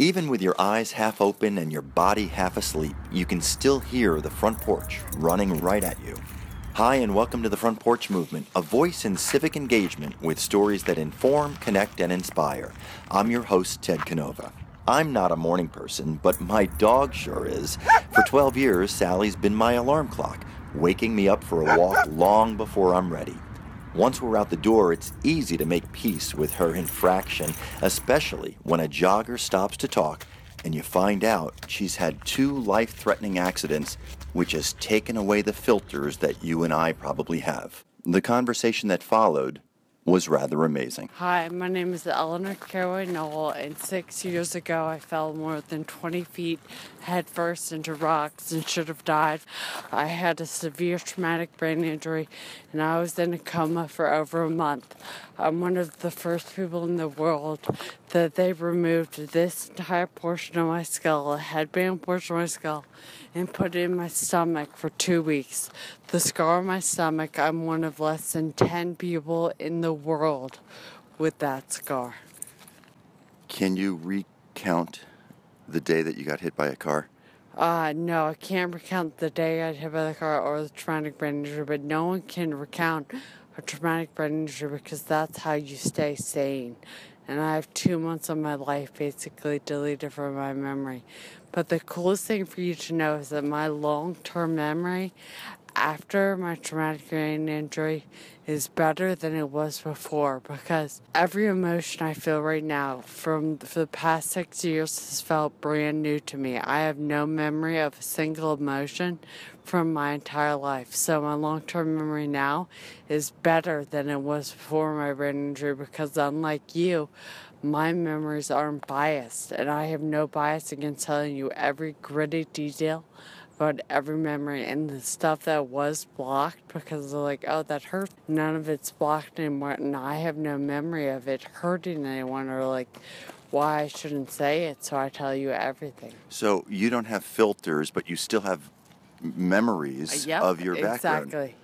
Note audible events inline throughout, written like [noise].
Even with your eyes half open and your body half asleep, you can still hear the front porch running right at you. Hi, and welcome to the Front Porch Movement, a voice in civic engagement with stories that inform, connect, and inspire. I'm your host, Ted Canova. I'm not a morning person, but my dog sure is. For 12 years, Sally's been my alarm clock, waking me up for a walk long before I'm ready. Once we're out the door, it's easy to make peace with her infraction, especially when a jogger stops to talk and you find out she's had two life threatening accidents, which has taken away the filters that you and I probably have. The conversation that followed was rather amazing. Hi, my name is Eleanor Caraway Noel, and six years ago I fell more than 20 feet headfirst into rocks and should have died. I had a severe traumatic brain injury, and I was in a coma for over a month. I'm one of the first people in the world that they removed this entire portion of my skull, a headband portion of my skull, and put it in my stomach for two weeks. The scar on my stomach, I'm one of less than 10 people in the world with that scar. Can you recount the day that you got hit by a car? Uh, no, I can't recount the day I got hit by the car or the traumatic brain injury, but no one can recount a traumatic brain injury because that's how you stay sane. And I have two months of my life basically deleted from my memory. But the coolest thing for you to know is that my long term memory after my traumatic brain injury is better than it was before because every emotion I feel right now from for the past six years has felt brand new to me. I have no memory of a single emotion from my entire life. So my long term memory now is better than it was before my brain injury because unlike you, my memories aren't biased and I have no bias against telling you every gritty detail about every memory and the stuff that was blocked because they're like, oh, that hurt. None of it's blocked anymore, and I have no memory of it hurting anyone or like why I shouldn't say it. So I tell you everything. So you don't have filters, but you still have memories uh, Yep, of your background. exactly.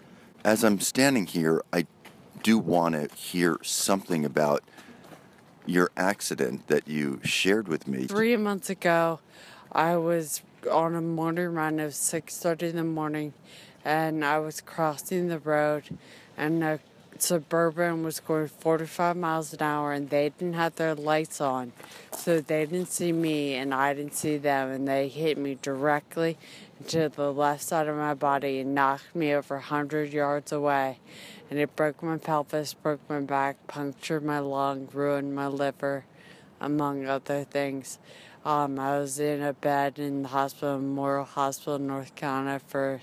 As I'm standing here, I do want to hear something about your accident that you shared with me. Three months ago, I was on a morning run. It was six thirty in the morning, and I was crossing the road, and a suburban was going forty five miles an hour, and they didn't have their lights on, so they didn't see me, and I didn't see them, and they hit me directly to the left side of my body and knocked me over hundred yards away. And it broke my pelvis, broke my back, punctured my lung, ruined my liver, among other things. Um, I was in a bed in the hospital, Memorial Hospital North Carolina for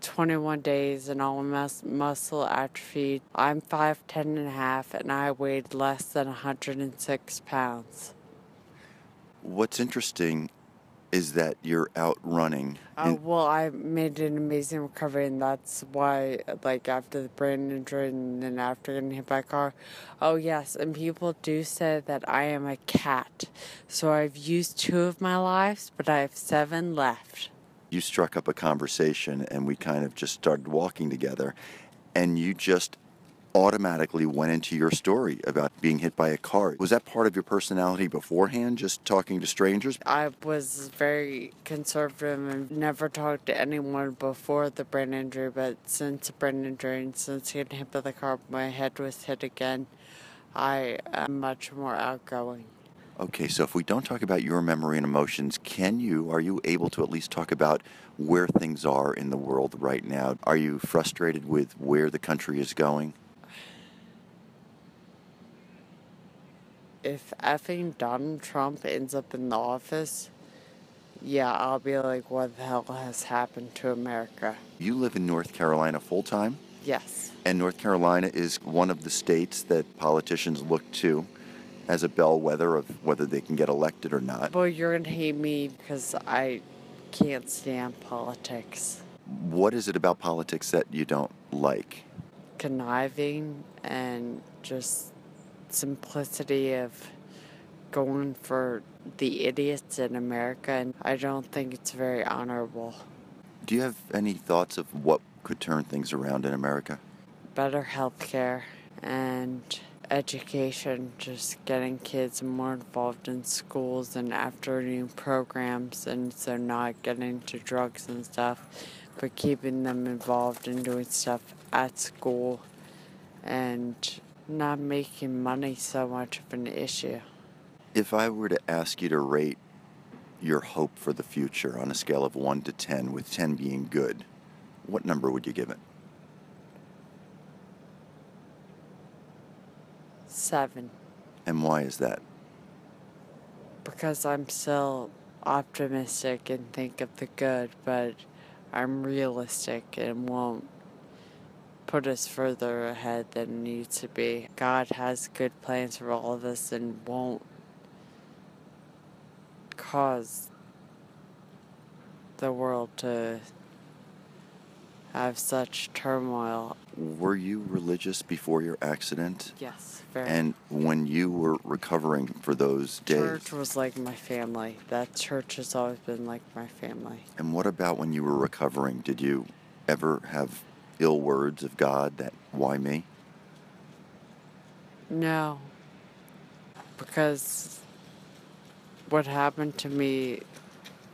21 days and all mus- muscle atrophy. I'm 5'10 and a half and I weighed less than 106 pounds. What's interesting is that you're out running. Uh, well, I made an amazing recovery, and that's why, like, after the brain injury and then after getting hit by a car. Oh, yes, and people do say that I am a cat. So I've used two of my lives, but I have seven left. you struck up a conversation and we kind of just started walking together and you just automatically went into your story about being hit by a car. Was that part of your personality beforehand, just talking to strangers? I was very conservative and never talked to anyone before the brain injury, but since the brain injury and since getting hit by the car, my head was hit again. I am much more outgoing. Okay, so if we don't talk about your memory and emotions, can you, are you able to at least talk about where things are in the world right now? Are you frustrated with where the country is going? If effing Donald Trump ends up in the office, yeah, I'll be like, what the hell has happened to America? You live in North Carolina full time, Yes. and North Carolina is one of the states that politicians look to as a bellwether of whether they can get elected or not. Boy, you're gonna hate me because I can't stand politics. What is it about politics that you don't like? Conniving and just simplicity of going for the idiots in America, and I don't think it's very honorable. Do you have any thoughts of what could turn things around in America? Better health care and education, just getting kids more involved in schools and afternoon programs, and so not getting into drugs and stuff, but keeping them involved and doing stuff at school and not making money so much of an issue. If I were to ask you to rate your hope for the future on a scale of 1 to 10, with 10 being good, what number would you give it? Seven. And why is that? Because I'm still optimistic and think of the good, but I'm realistic and won't put us further ahead than it needs to be. God has good plans for all of us and won't cause the world to have such turmoil. Were you religious before your accident? Yes, very. And when you were recovering for those days? church was like my family. That church has always been like my family. And what about when you were recovering? Did you ever have ill words of God that, why me? No. Because what happened to me,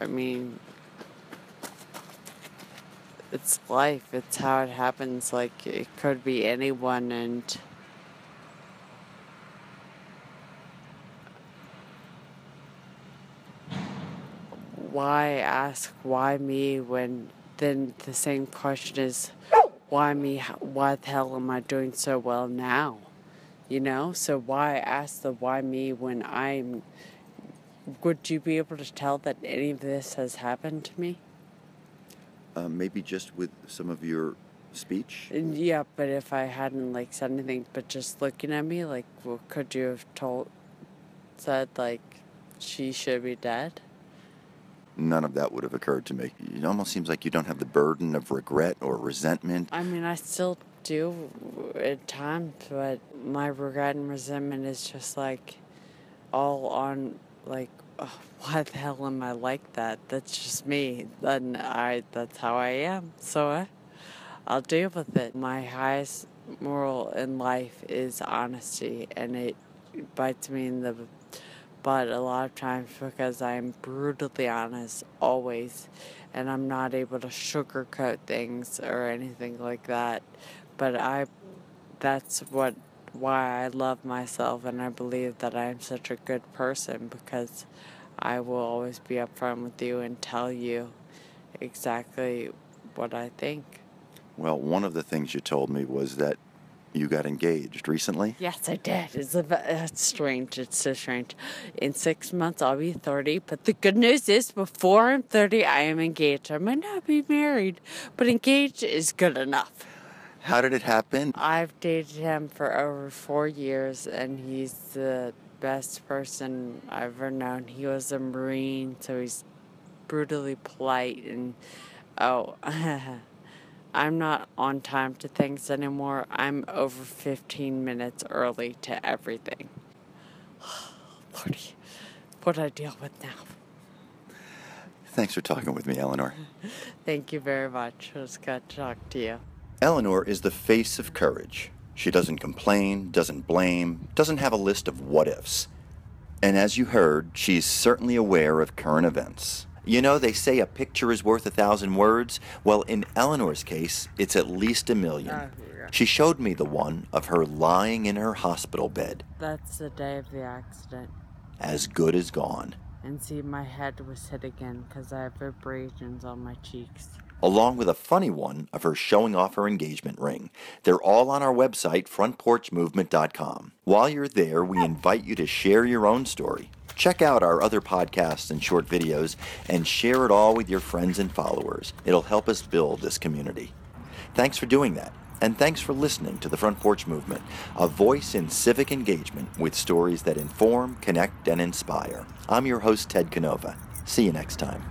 I mean, it's life. It's how it happens. Like, it could be anyone, and why ask why me when then the same question is why me why the hell am i doing so well now? You know? So why ask the why me when i'm would you be able to tell that any of this has happened to me? Uh, maybe just with some of your speech? Yeah but if i hadn't like said anything but just looking at me like well, could you have told said like she should be dead None of that would have occurred to me. It almost seems like you don't have the burden of regret or resentment. I mean, I still do at times, but my regret and resentment is just like all on like, oh, why the hell am I like that? That's just me. Then I, that's how I am. So I, I'll deal with it. My highest moral in life is honesty, and it bites me in the butt a lot of times because I'm brutally honest always, and I'm not able to sugarcoat things or anything like that. But I, that's what why I love myself, and I believe that I am such a good person because I will always be upfront with you and tell you exactly what I think. Well, one of the things you told me was that you got engaged recently. Yes, I did. It's, a, it's uh, strange. It's so strange. In six months, I'll be 30. But the good news is, before I'm 30, I am engaged. I might not be married, but engaged is good enough. How did it happen? I've dated him for over four years, and he's the best person I've ever known. He was a Marine, so he's brutally polite and oh. [laughs] I'm not on time to things anymore. I'm over 15 minutes early to everything. [sighs] Lordy, what I deal with now. Thanks for talking with me, Eleanor. [laughs] Thank you very much. It was good to talk to you. Eleanor is the face of courage. She doesn't complain, doesn't blame, doesn't have a list of what ifs. And as you heard, she's certainly aware of current events. You know, they say a picture is worth a thousand words. Well, in Eleanor's case, it's at least a million. Oh. She showed me the one of her lying in her hospital bed, That's the day of the accident. as good as gone. And see, my head was hit again because I have abrasions on my cheeks. along with a funny one of her showing off her engagement ring. They're all on our website, frontporchmovement.com. While you're there, we invite you to share your own story. Check out our other podcasts and short videos and share it all with your friends and followers. It'll help us build this community. Thanks for doing that. And thanks for listening to the Front Porch Movement, a voice in civic engagement with stories that inform, connect, and inspire. I'm your host, Ted Canova. See you next time.